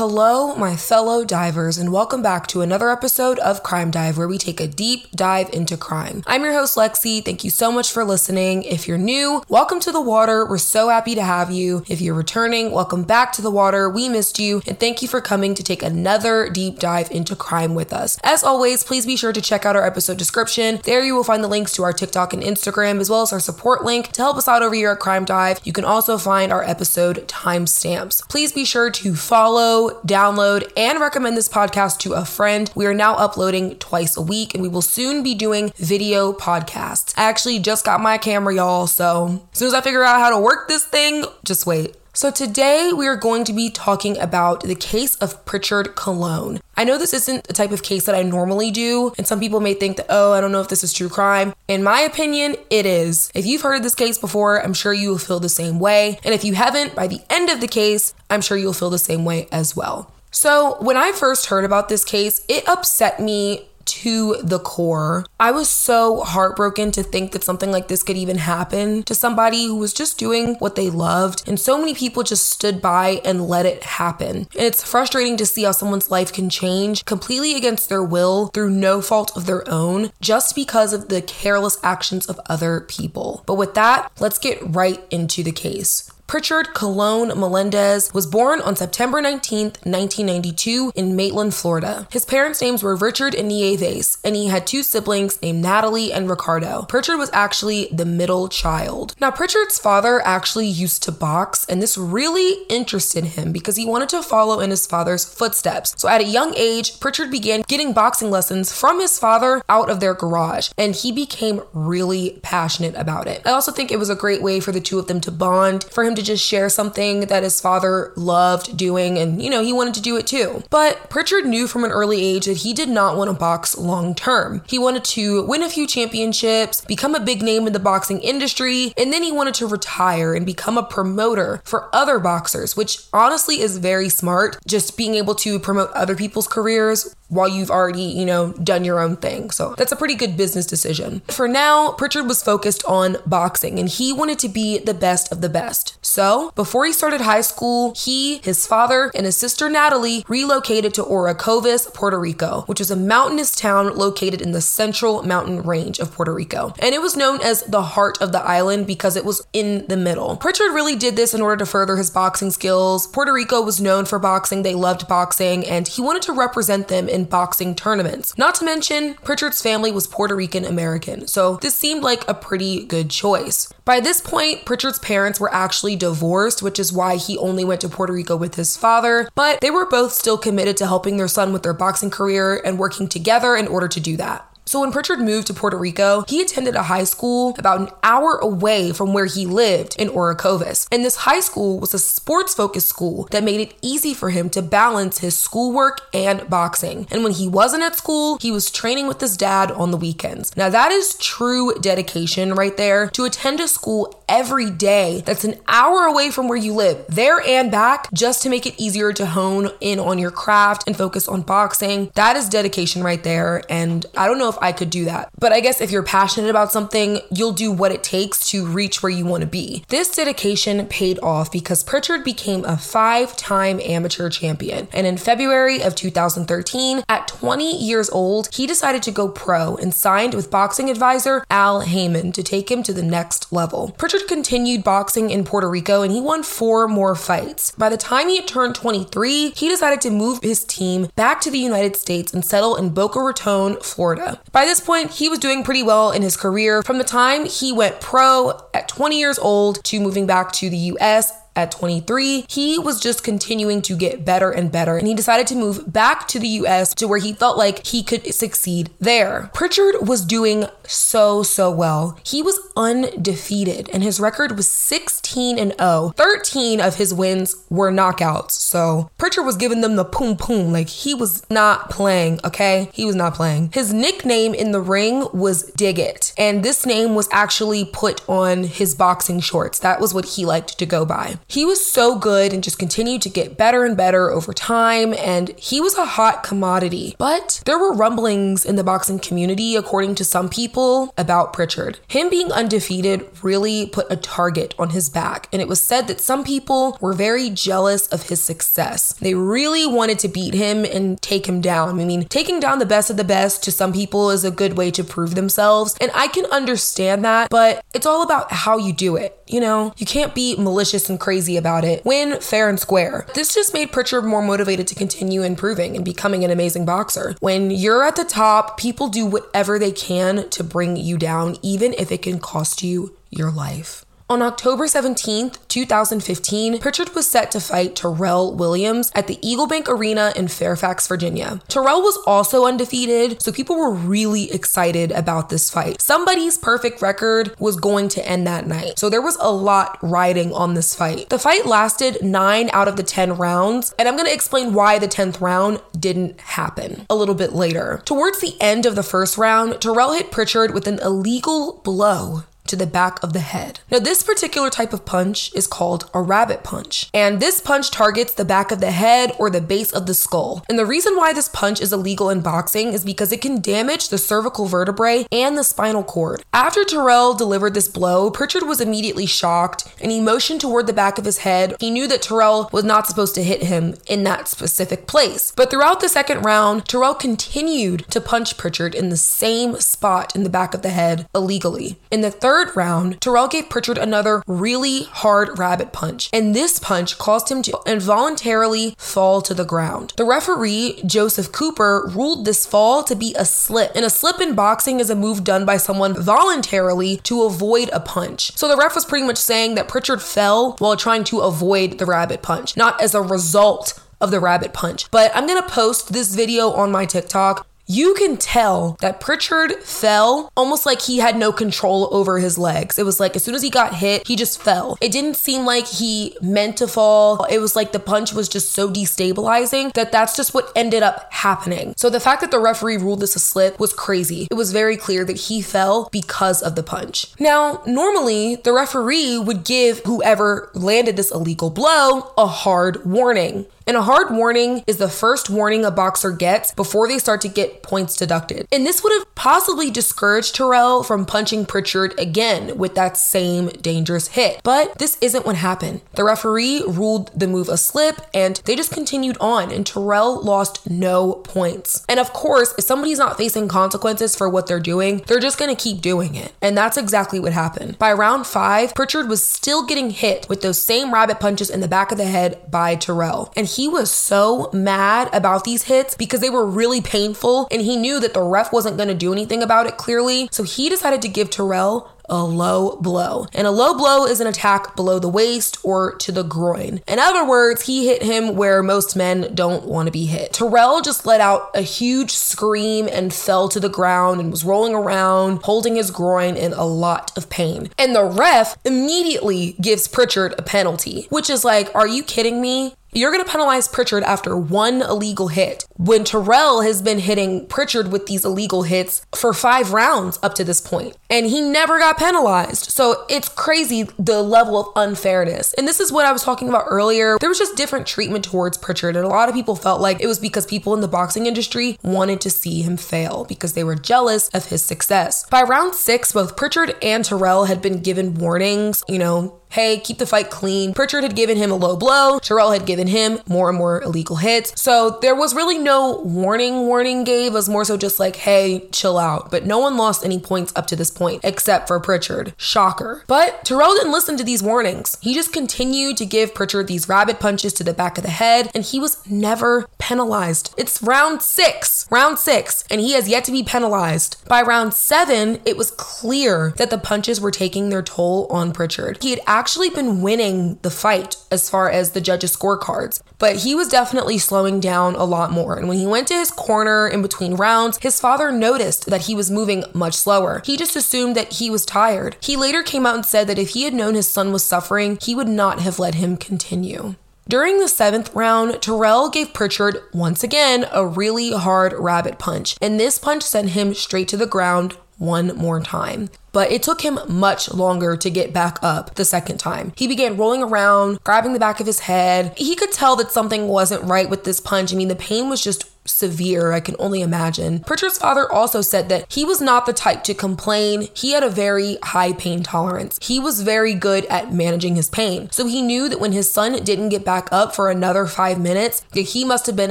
Hello, my fellow divers, and welcome back to another episode of Crime Dive, where we take a deep dive into crime. I'm your host, Lexi. Thank you so much for listening. If you're new, welcome to the water. We're so happy to have you. If you're returning, welcome back to the water. We missed you, and thank you for coming to take another deep dive into crime with us. As always, please be sure to check out our episode description. There you will find the links to our TikTok and Instagram, as well as our support link to help us out over here at Crime Dive. You can also find our episode timestamps. Please be sure to follow download, and recommend this podcast to a friend. We are now uploading twice a week and we will soon be doing video podcasts. I actually just got my camera, y'all, so as soon as I figure out how to work this thing, just wait. So, today we are going to be talking about the case of Prichard Colón. I know this isn't the type of case that I normally do, and some people may think that, oh, I don't know if this is true crime. In my opinion, it is. If you've heard of this case before, I'm sure you will feel the same way. And if you haven't, by the end of the case, I'm sure you'll feel the same way as well. So, when I first heard about this case, it upset me to the core. I was so heartbroken to think that something like this could even happen to somebody who was just doing what they loved. And so many people just stood by and let it happen. And it's frustrating to see how someone's life can change completely against their will through no fault of their own just because of the careless actions of other people. But with that, let's get right into the case. Prichard Colón Melendez was born on September 19, 1992, in Maitland, Florida. His parents' names were Richard and Nieves, and he had two siblings named Natalie and Ricardo. Prichard was actually the middle child. Now, Prichard's father actually used to box, and this really interested him because he wanted to follow in his father's footsteps. So, at a young age, Prichard began getting boxing lessons from his father out of their garage, and he became really passionate about it. I also think it was a great way for the two of them to bond, for him to to just share something that his father loved doing and, you know, he wanted to do it too. But Prichard knew from an early age that he did not want to box long term. He wanted to win a few championships, become a big name in the boxing industry, and then he wanted to retire and become a promoter for other boxers, which honestly is very smart. Just being able to promote other people's careers while you've already, you know, done your own thing. So that's a pretty good business decision. For now, Prichard was focused on boxing and he wanted to be the best of the best. So before he started high school, he, his father, and his sister Natalie relocated to Orocovis, Puerto Rico, which is a mountainous town located in the central mountain range of Puerto Rico. And it was known as the heart of the island because it was in the middle. Prichard really did this in order to further his boxing skills. Puerto Rico was known for boxing, they loved boxing, and he wanted to represent them in boxing tournaments. Not to mention, Prichard's family was Puerto Rican American, so this seemed like a pretty good choice. By this point, Prichard's parents were actually divorced, which is why he only went to Puerto Rico with his father, but they were both still committed to helping their son with their boxing career and working together in order to do that. So when Prichard moved to Puerto Rico, he attended a high school about an hour away from where he lived in Orocovis. And this high school was a sports focused school that made it easy for him to balance his schoolwork and boxing. And when he wasn't at school, he was training with his dad on the weekends. Now that is true dedication right there to attend a school every day that's an hour away from where you live, there and back, just to make it easier to hone in on your craft and focus on boxing. That is dedication right there. And I don't know if I could do that. But I guess if you're passionate about something, you'll do what it takes to reach where you want to be. This dedication paid off because Prichard became a five time amateur champion. And in February of 2013, at 20 years old, he decided to go pro and signed with boxing advisor Al Haymon to take him to the next level. Prichard continued boxing in Puerto Rico and he won four more fights. By the time he had turned 23, he decided to move his team back to the United States and settle in Boca Raton, Florida. By this point, he was doing pretty well in his career. From the time he went pro at 20 years old to moving back to the US at 23, he was just continuing to get better and better, and he decided to move back to the US to where he felt like he could succeed there. Prichard was doing so, so well. He was undefeated, and his record was 16 and 0. 13 of his wins were knockouts, so Prichard was giving them the poom poom, like he was not playing, okay? He was not playing. His nickname in the ring was Dig It, and this name was actually put on his boxing shorts. That was what he liked to go by. He was so good and just continued to get better and better over time, and he was a hot commodity. But there were rumblings in the boxing community, according to some people, about Prichard. Him being undefeated really put a target on his back, and it was said that some people were very jealous of his success. They really wanted to beat him and take him down. I mean, taking down the best of the best to some people is a good way to prove themselves, and I can understand that, but it's all about how you do it. You know, you can't be malicious and crazy about it. Win fair and square. This just made Prichard more motivated to continue improving and becoming an amazing boxer. When you're at the top, people do whatever they can to bring you down, even if it can cost you your life. On October 17, 2015, Prichard was set to fight Terrell Williams at the Eaglebank Arena in Fairfax, Virginia. Terrell was also undefeated, so people were really excited about this fight. Somebody's perfect record was going to end that night, so there was a lot riding on this fight. The fight lasted 9 out of the 10 rounds, and I'm to explain why the 10th round didn't happen a little bit later. Towards the end of the first round, Terrell hit Prichard with an illegal blow to the back of the head. Now, this particular type of punch is called a rabbit punch, and this punch targets the back of the head or the base of the skull. And the reason why this punch is illegal in boxing is because it can damage the cervical vertebrae and the spinal cord. After Terrell delivered this blow, Prichard was immediately shocked and he motioned toward the back of his head. He knew that Terrell was not supposed to hit him in that specific place. But throughout the second round, Terrell continued to punch Prichard in the same spot in the back of the head illegally. In the third third round, Terrell gave Prichard another really hard rabbit punch, and this punch caused him to involuntarily fall to the ground. The referee, Joseph Cooper, ruled this fall to be a slip, and a slip in boxing is a move done by someone voluntarily to avoid a punch. So the ref was pretty much saying that Prichard fell while trying to avoid the rabbit punch, not as a result of the rabbit punch. But I'm gonna post this video on my TikTok you can tell that Prichard fell almost like he had no control over his legs. It was like as soon as he got hit, he just fell. It didn't seem like he meant to fall. It was like the punch was just so destabilizing that that's just what ended up happening. So the fact that the referee ruled this a slip was crazy. It was very clear that he fell because of the punch. Now, normally the referee would give whoever landed this illegal blow a hard warning. And a hard warning is the first warning a boxer gets before they start to get points deducted. And this would have possibly discouraged Terrell from punching Prichard again with that same dangerous hit. But this isn't what happened. The referee ruled the move a slip and they just continued on, and Terrell lost no points. And of course, if somebody's not facing consequences for what they're doing, they're just gonna keep doing it. And that's exactly what happened. By round five, Prichard was still getting hit with those same rabbit punches in the back of the head by Terrell. And he he was so mad about these hits because they were really painful and he knew that the ref wasn't going to do anything about it clearly. So he decided to give Terrell a low blow. And a low blow is an attack below the waist or to the groin. In other words, he hit him where most men don't want to be hit. Terrell just let out a huge scream and fell to the ground and was rolling around, holding his groin in a lot of pain. And the ref immediately gives Prichard a penalty, which is like, are you kidding me? You're going to penalize Prichard after one illegal hit when Terrell has been hitting Prichard with these illegal hits for five rounds up to this point, and he never got penalized. So it's crazy the level of unfairness. And this is what I was talking about earlier. There was just different treatment towards Prichard, and a lot of people felt like it was because people in the boxing industry wanted to see him fail because they were jealous of his success. By round six, both Prichard and Terrell had been given warnings, you know, hey, keep the fight clean. Prichard had given him a low blow, Terrell had given him more and more illegal hits. So there was really no warning, warning gave, was more so just like, hey, chill out. But no one lost any points up to this point except for Prichard. Shocker. But Terrell didn't listen to these warnings. He just continued to give Prichard these rabbit punches to the back of the head, and he was never penalized. It's round six, round six, and he has yet to be penalized. By round seven, it was clear that the punches were taking their toll on Prichard. He had actually been winning the fight as far as the judges' scorecards, but he was definitely slowing down a lot more. And when he went to his corner in between rounds, his father noticed that he was moving much slower. He just assumed that he was tired. He later came out and said that if he had known his son was suffering, he would not have let him continue. During the seventh round, Terrell gave Prichard once again a really hard rabbit punch, and this punch sent him straight to the ground one more time. But it took him much longer to get back up the second time. He began rolling around, grabbing the back of his head. He could tell that something wasn't right with this punch. I mean, the pain was just severe, I can only imagine. Prichard's father also said that he was not the type to complain. He had a very high pain tolerance. He was very good at managing his pain. So he knew that when his son didn't get back up for another five minutes, that he must have been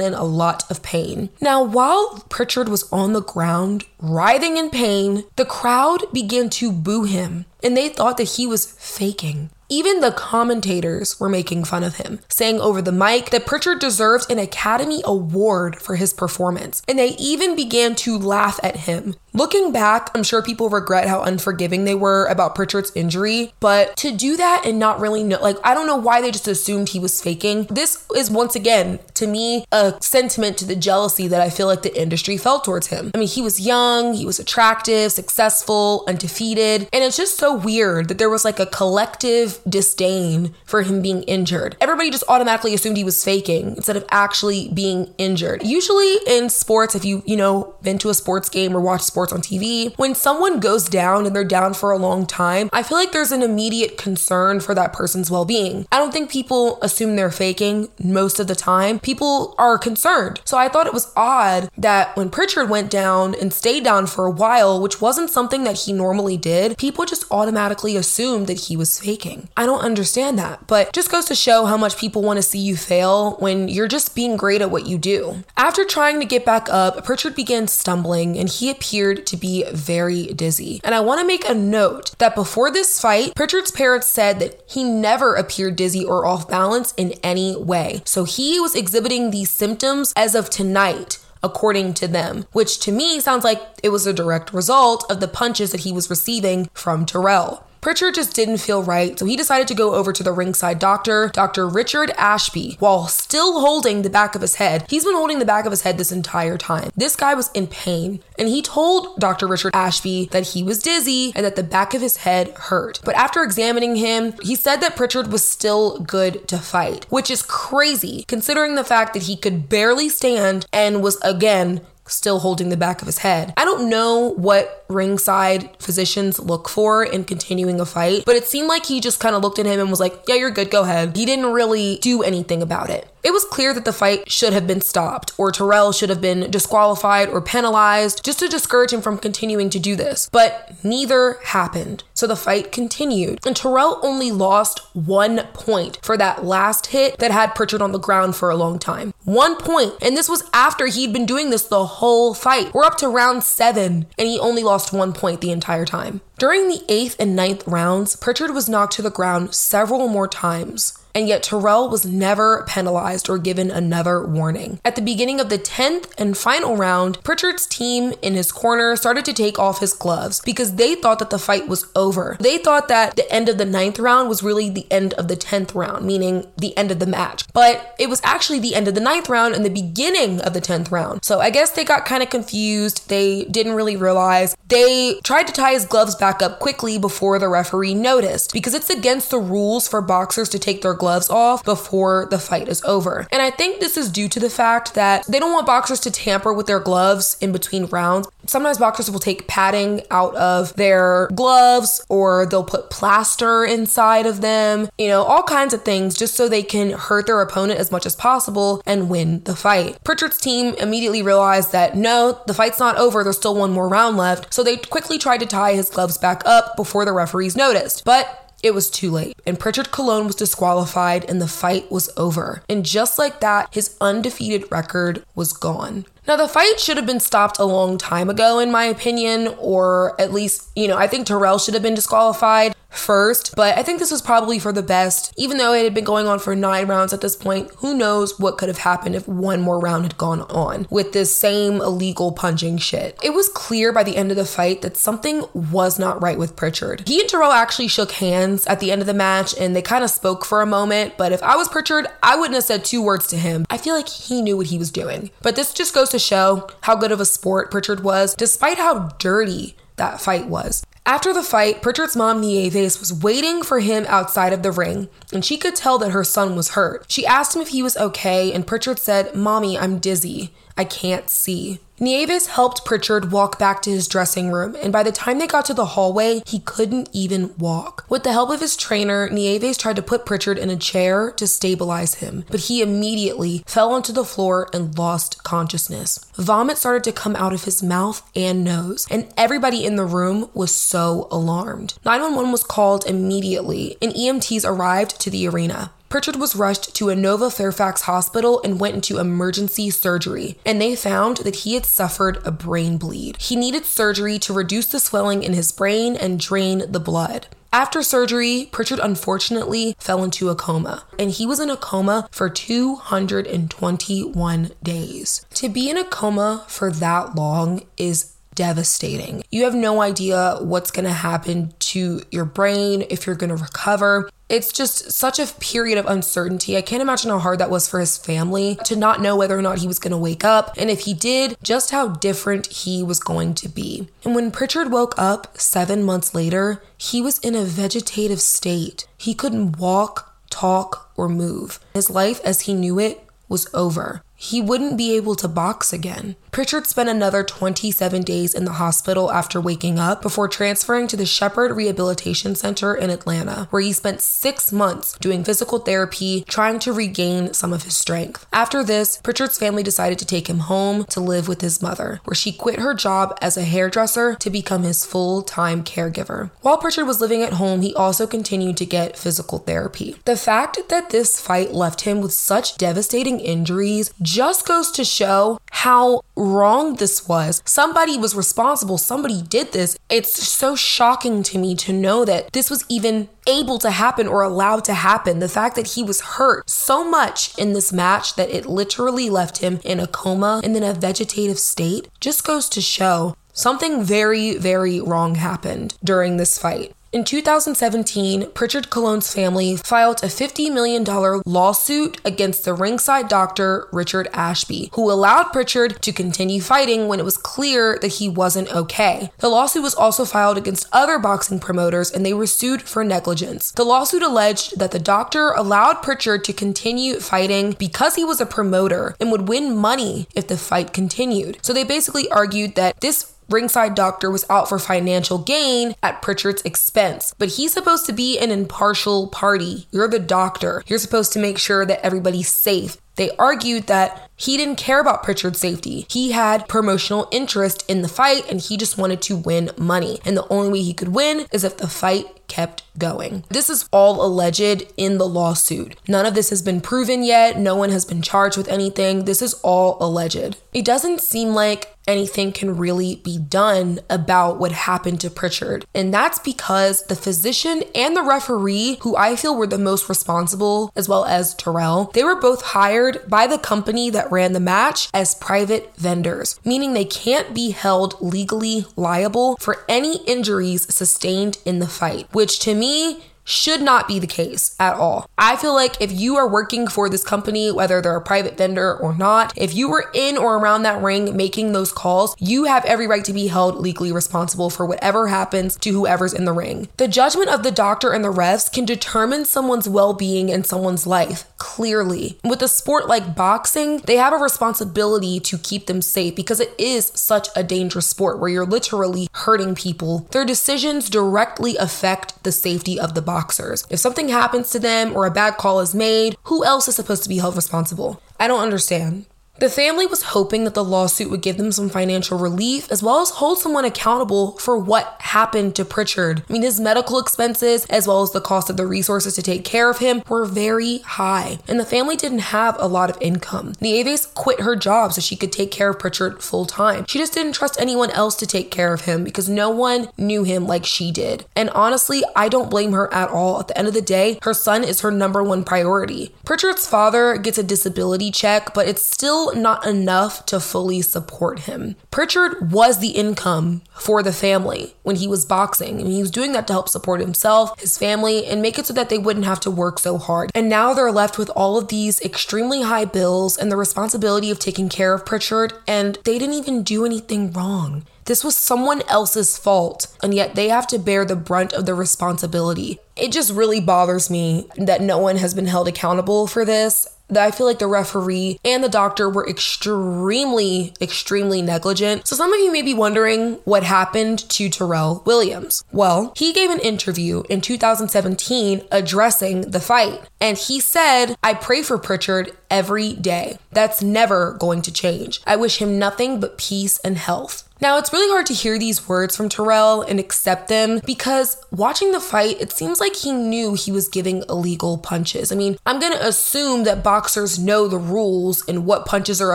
in a lot of pain. Now, while Prichard was on the ground, writhing in pain, the crowd began to boo him and they thought that he was faking. Even the commentators were making fun of him, saying over the mic that Prichard deserved an Academy Award for his performance. And they even began to laugh at him, Looking back, I'm sure people regret how unforgiving they were about Prichard's injury, but to do that and not really know, like, I don't know why they just assumed he was faking. This is once again, to me, a sentiment to the jealousy that I feel like the industry felt towards him. I mean, he was young, he was attractive, successful, undefeated, and it's just so weird that there was like a collective disdain for him being injured. Everybody just automatically assumed he was faking instead of actually being injured. Usually in sports, if you, you know, been to a sports game or watched sports, sports on TV. When someone goes down and they're down for a long time, I feel like there's an immediate concern for that person's well being. I don't think people assume they're faking most of the time. People are concerned. So I thought it was odd that when Prichard went down and stayed down for a while, which wasn't something that he normally did, people just automatically assumed that he was faking. I don't understand that, but just goes to show how much people want to see you fail when you're just being great at what you do. After trying to get back up, Prichard began stumbling and he appeared appeared to be very dizzy. And I want to make a note that before this fight, Prichard's parents said that he never appeared dizzy or off balance in any way. So he was exhibiting these symptoms as of tonight according to them, which to me sounds like it was a direct result of the punches that he was receiving from Terrell. Prichard just didn't feel right, so he decided to go over to the ringside doctor, Dr. Richard Ashby, while still holding the back of his head. He's been holding the back of his head this entire time. This guy was in pain, and he told Dr. Richard Ashby that he was dizzy and that the back of his head hurt. But after examining him, he said that Prichard was still good to fight, which is crazy considering the fact that he could barely stand and was again still holding the back of his head. I don't know what ringside physicians look for in continuing a fight, but it seemed like he just kind of looked at him and was like, Yeah, you're good, go ahead. He didn't really do anything about it. It was clear that the fight should have been stopped, or Terrell should have been disqualified or penalized just to discourage him from continuing to do this, but neither happened. So the fight continued, and Terrell only lost one point for that last hit that had Prichard on the ground for a long time. One point, and this was after he'd been doing this the whole fight. We're up to round seven, and he only lost one point the entire time. During the eighth and ninth rounds, Prichard was knocked to the ground several more times and yet Terrell was never penalized or given another warning. At the beginning of the 10th and final round, Prichard's team in his corner started to take off his gloves because they thought that the fight was over. They thought that the end of the ninth round was really the end of the 10th round, meaning the end of the match. But it was actually the end of the ninth round and the beginning of the 10th round. So I guess they got kind of confused. They didn't really realize. They tried to tie his gloves back up quickly before the referee noticed because it's against the rules for boxers to take their gloves off before the fight is over. And I think this is due to the fact that they don't want boxers to tamper with their gloves in between rounds. Sometimes boxers will take padding out of their gloves or they'll put plaster inside of them, you know, all kinds of things just so they can hurt their opponent as much as possible and win the fight. Prichard's team immediately realized that no, the fight's not over, there's still one more round left, so they quickly tried to tie his gloves back up before the referees noticed. But it was too late, and Prichard Colón was disqualified, and the fight was over. And just like that, his undefeated record was gone. Now, the fight should have been stopped a long time ago, in my opinion, or at least, you know, I think Terrell should have been disqualified first, but I think this was probably for the best. Even though it had been going on for nine rounds at this point, who knows what could have happened if one more round had gone on with this same illegal punching shit. It was clear by the end of the fight that something was not right with Prichard. He and Terrell actually shook hands at the end of the match and they kind of spoke for a moment, but if I was Prichard, I wouldn't have said two words to him. I feel like he knew what he was doing. But this just goes to show how good of a sport Prichard was, despite how dirty that fight was. After the fight, Prichard's mom, Nieves, was waiting for him outside of the ring, and she could tell that her son was hurt. She asked him if he was okay, and Prichard said, Mommy, I'm dizzy. I can't see. Nieves helped Prichard walk back to his dressing room, and by the time they got to the hallway, he couldn't even walk. With the help of his trainer, Nieves tried to put Prichard in a chair to stabilize him, but he immediately fell onto the floor and lost consciousness. Vomit started to come out of his mouth and nose, and everybody in the room was so alarmed. 911 was called immediately, and EMTs arrived to the arena. Prichard was rushed to Inova Fairfax Hospital and went into emergency surgery, and they found that he had suffered a brain bleed. He needed surgery to reduce the swelling in his brain and drain the blood. After surgery, Prichard unfortunately fell into a coma, and he was in a coma for 221 days. To be in a coma for that long is devastating. You have no idea what's going to happen to your brain, if you're going to recover. It's just such a period of uncertainty. I can't imagine how hard that was for his family to not know whether or not he was going to wake up, and if he did, just how different he was going to be. And when Prichard woke up seven months later, he was in a vegetative state. He couldn't walk, talk, or move. His life as he knew it was over he wouldn't be able to box again. Prichard spent another 27 days in the hospital after waking up before transferring to the Shepherd Rehabilitation Center in Atlanta, where he spent six months doing physical therapy, trying to regain some of his strength. After this, Prichard's family decided to take him home to live with his mother, where she quit her job as a hairdresser to become his full time caregiver. While Prichard was living at home, he also continued to get physical therapy. The fact that this fight left him with such devastating injuries just goes to show how wrong this was. Somebody was responsible, somebody did this. It's so shocking to me to know that this was even able to happen or allowed to happen. The fact that he was hurt so much in this match that it literally left him in a coma and then a vegetative state just goes to show something very, very wrong happened during this fight. In 2017, Prichard Colon's family filed a $50 million lawsuit against the ringside doctor, Richard Ashby, who allowed Prichard to continue fighting when it was clear that he wasn't okay. The lawsuit was also filed against other boxing promoters and they were sued for negligence. The lawsuit alleged that the doctor allowed Prichard to continue fighting because he was a promoter and would win money if the fight continued. So they basically argued that this Ringside Doctor was out for financial gain at Prichard's expense, but he's supposed to be an impartial party. You're the doctor. You're supposed to make sure that everybody's safe. They argued that he didn't care about Prichard's safety. He had promotional interest in the fight and he just wanted to win money. And the only way he could win is if the fight kept going. This is all alleged in the lawsuit. None of this has been proven yet. No one has been charged with anything. This is all alleged. It doesn't seem like anything can really be done about what happened to Prichard. And that's because the physician and the referee, who I feel were the most responsible, as well as Terrell, they were both hired by the company that ran the match as private vendors, meaning they can't be held legally liable for any injuries sustained in the fight, which to me should not be the case at all. I feel like if you are working for this company, whether they're a private vendor or not, if you were in or around that ring making those calls, you have every right to be held legally responsible for whatever happens to whoever's in the ring. The judgment of the doctor and the refs can determine someone's well being and someone's life, clearly. With a sport like boxing, they have a responsibility to keep them safe because it is such a dangerous sport where you're literally hurting people. Their decisions directly affect the safety of the boxers. If something happens to them or a bad call is made, who else is supposed to be held responsible? I don't understand. The family was hoping that the lawsuit would give them some financial relief as well as hold someone accountable for what happened to Prichard. I mean, his medical expenses as well as the cost of the resources to take care of him were very high, and the family didn't have a lot of income. Nieves quit her job so she could take care of Prichard full time. She just didn't trust anyone else to take care of him because no one knew him like she did. And honestly, I don't blame her at all. At the end of the day, her son is her number one priority. Prichard's father gets a disability check, but it's still not enough to fully support him. Prichard was the income for the family when he was boxing, and he was doing that to help support himself, his family, and make it so that they wouldn't have to work so hard. And now they're left with all of these extremely high bills and the responsibility of taking care of Prichard, and they didn't even do anything wrong. This was someone else's fault, and yet they have to bear the brunt of the responsibility. It just really bothers me that no one has been held accountable for this I feel like the referee and the doctor were extremely, extremely negligent. So some of you may be wondering what happened to Terrell Williams. Well, he gave an interview in 2017 addressing the fight, and he said, I pray for Prichard every day. That's never going to change. I wish him nothing but peace and health. Now, it's really hard to hear these words from Terrell and accept them because watching the fight, it seems like he knew he was giving illegal punches. I mean, I'm going to assume that boxers know the rules and what punches are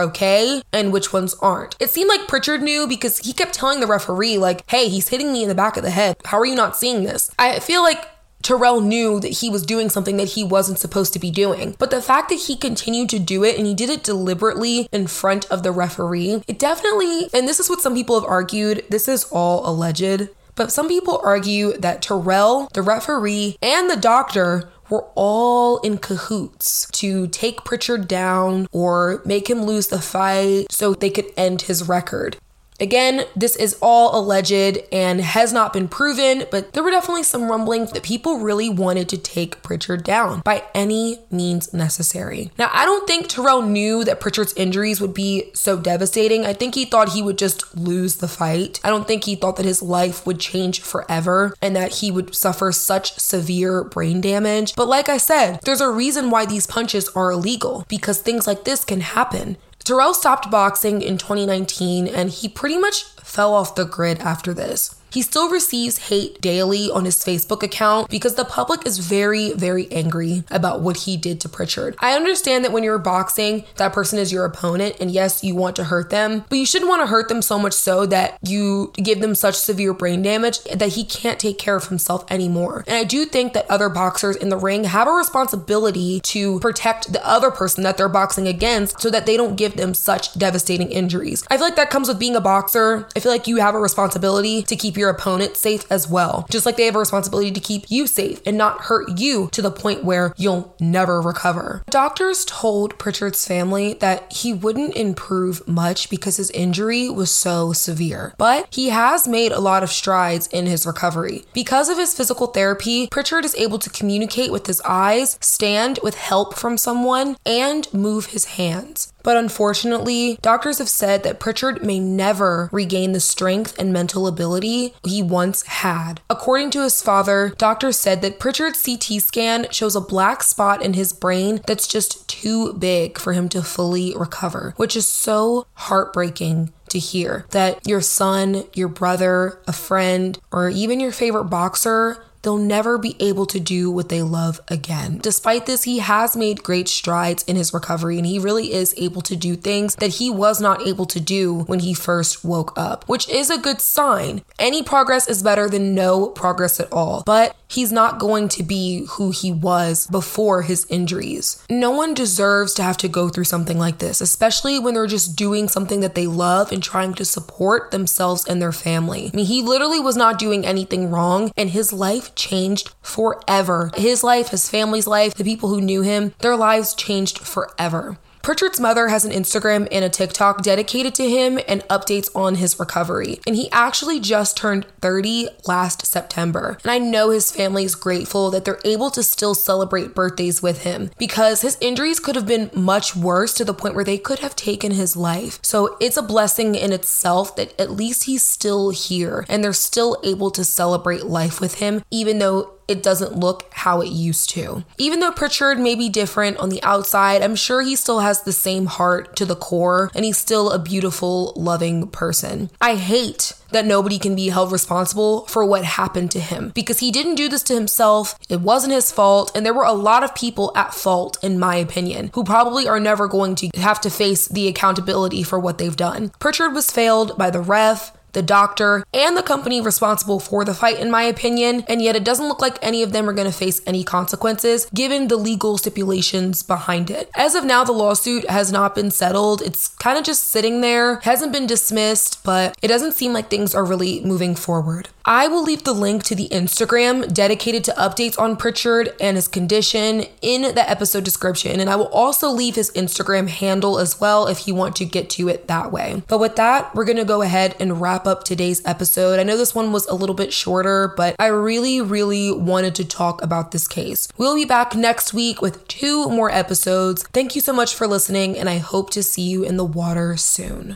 okay and which ones aren't. It seemed like Prichard knew because he kept telling the referee, like, hey, he's hitting me in the back of the head. How are you not seeing this? I feel like Terrell knew that he was doing something that he wasn't supposed to be doing. But the fact that he continued to do it and he did it deliberately in front of the referee, it definitely, and this is what some people have argued, this is all alleged. But some people argue that Terrell, the referee, and the doctor were all in cahoots to take Prichard down or make him lose the fight so they could end his record. Again, this is all alleged and has not been proven, but there were definitely some rumblings that people really wanted to take Prichard down by any means necessary. Now, I don't think Terrell knew that Prichard's injuries would be so devastating. I think he thought he would just lose the fight. I don't think he thought that his life would change forever and that he would suffer such severe brain damage. But like I said, there's a reason why these punches are illegal because things like this can happen. Terrell stopped boxing in 2019 and he pretty much fell off the grid after this. He still receives hate daily on his Facebook account because the public is very, very angry about what he did to Prichard. I understand that when you're boxing, that person is your opponent, and yes, you want to hurt them, but you shouldn't want to hurt them so much so that you give them such severe brain damage that he can't take care of himself anymore. And I do think that other boxers in the ring have a responsibility to protect the other person that they're boxing against so that they don't give them such devastating injuries. I feel like that comes with being a boxer. I feel like you have a responsibility to keep your opponent safe as well. Just like they have a responsibility to keep you safe and not hurt you to the point where you'll never recover. Doctors told Prichard's family that he wouldn't improve much because his injury was so severe, but he has made a lot of strides in his recovery. Because of his physical therapy, Prichard is able to communicate with his eyes, stand with help from someone, and move his hands. But unfortunately, doctors have said that Prichard may never regain the strength and mental ability he once had. According to his father, doctors said that Prichard's CT scan shows a black spot in his brain that's just too big for him to fully recover, which is so heartbreaking to hear that your son, your brother, a friend, or even your favorite boxer they'll never be able to do what they love again. Despite this, he has made great strides in his recovery and he really is able to do things that he was not able to do when he first woke up, which is a good sign. Any progress is better than no progress at all, but he's not going to be who he was before his injuries. No one deserves to have to go through something like this, especially when they're just doing something that they love and trying to support themselves and their family. I mean, he literally was not doing anything wrong and his life changed forever. His life, his family's life, the people who knew him, their lives changed forever. Prichard's mother has an Instagram and a TikTok dedicated to him and updates on his recovery. And he actually just turned 30 last September. And I know his family is grateful that they're able to still celebrate birthdays with him because his injuries could have been much worse to the point where they could have taken his life. So it's a blessing in itself that at least he's still here and they're still able to celebrate life with him, even though it doesn't look how it used to. Even though Prichard may be different on the outside, I'm sure he still has the same heart to the core and he's still a beautiful, loving person. I hate that nobody can be held responsible for what happened to him because he didn't do this to himself. It wasn't his fault. And there were a lot of people at fault, in my opinion, who probably are never going to have to face the accountability for what they've done. Prichard was failed by the ref, the doctor, and the company responsible for the fight, in my opinion, and yet it doesn't look like any of them are going to face any consequences given the legal stipulations behind it. As of now, the lawsuit has not been settled. It's kind of just sitting there, hasn't been dismissed, but it doesn't seem like things are really moving forward. I will leave the link to the Instagram dedicated to updates on Prichard and his condition in the episode description, and I will also leave his Instagram handle as well if you want to get to it that way. But with that, we're going to go ahead and wrap up today's episode. I know this one was a little bit shorter, but I really, really wanted to talk about this case. We'll be back next week with two more episodes. Thank you so much for listening, and I hope to see you in the water soon.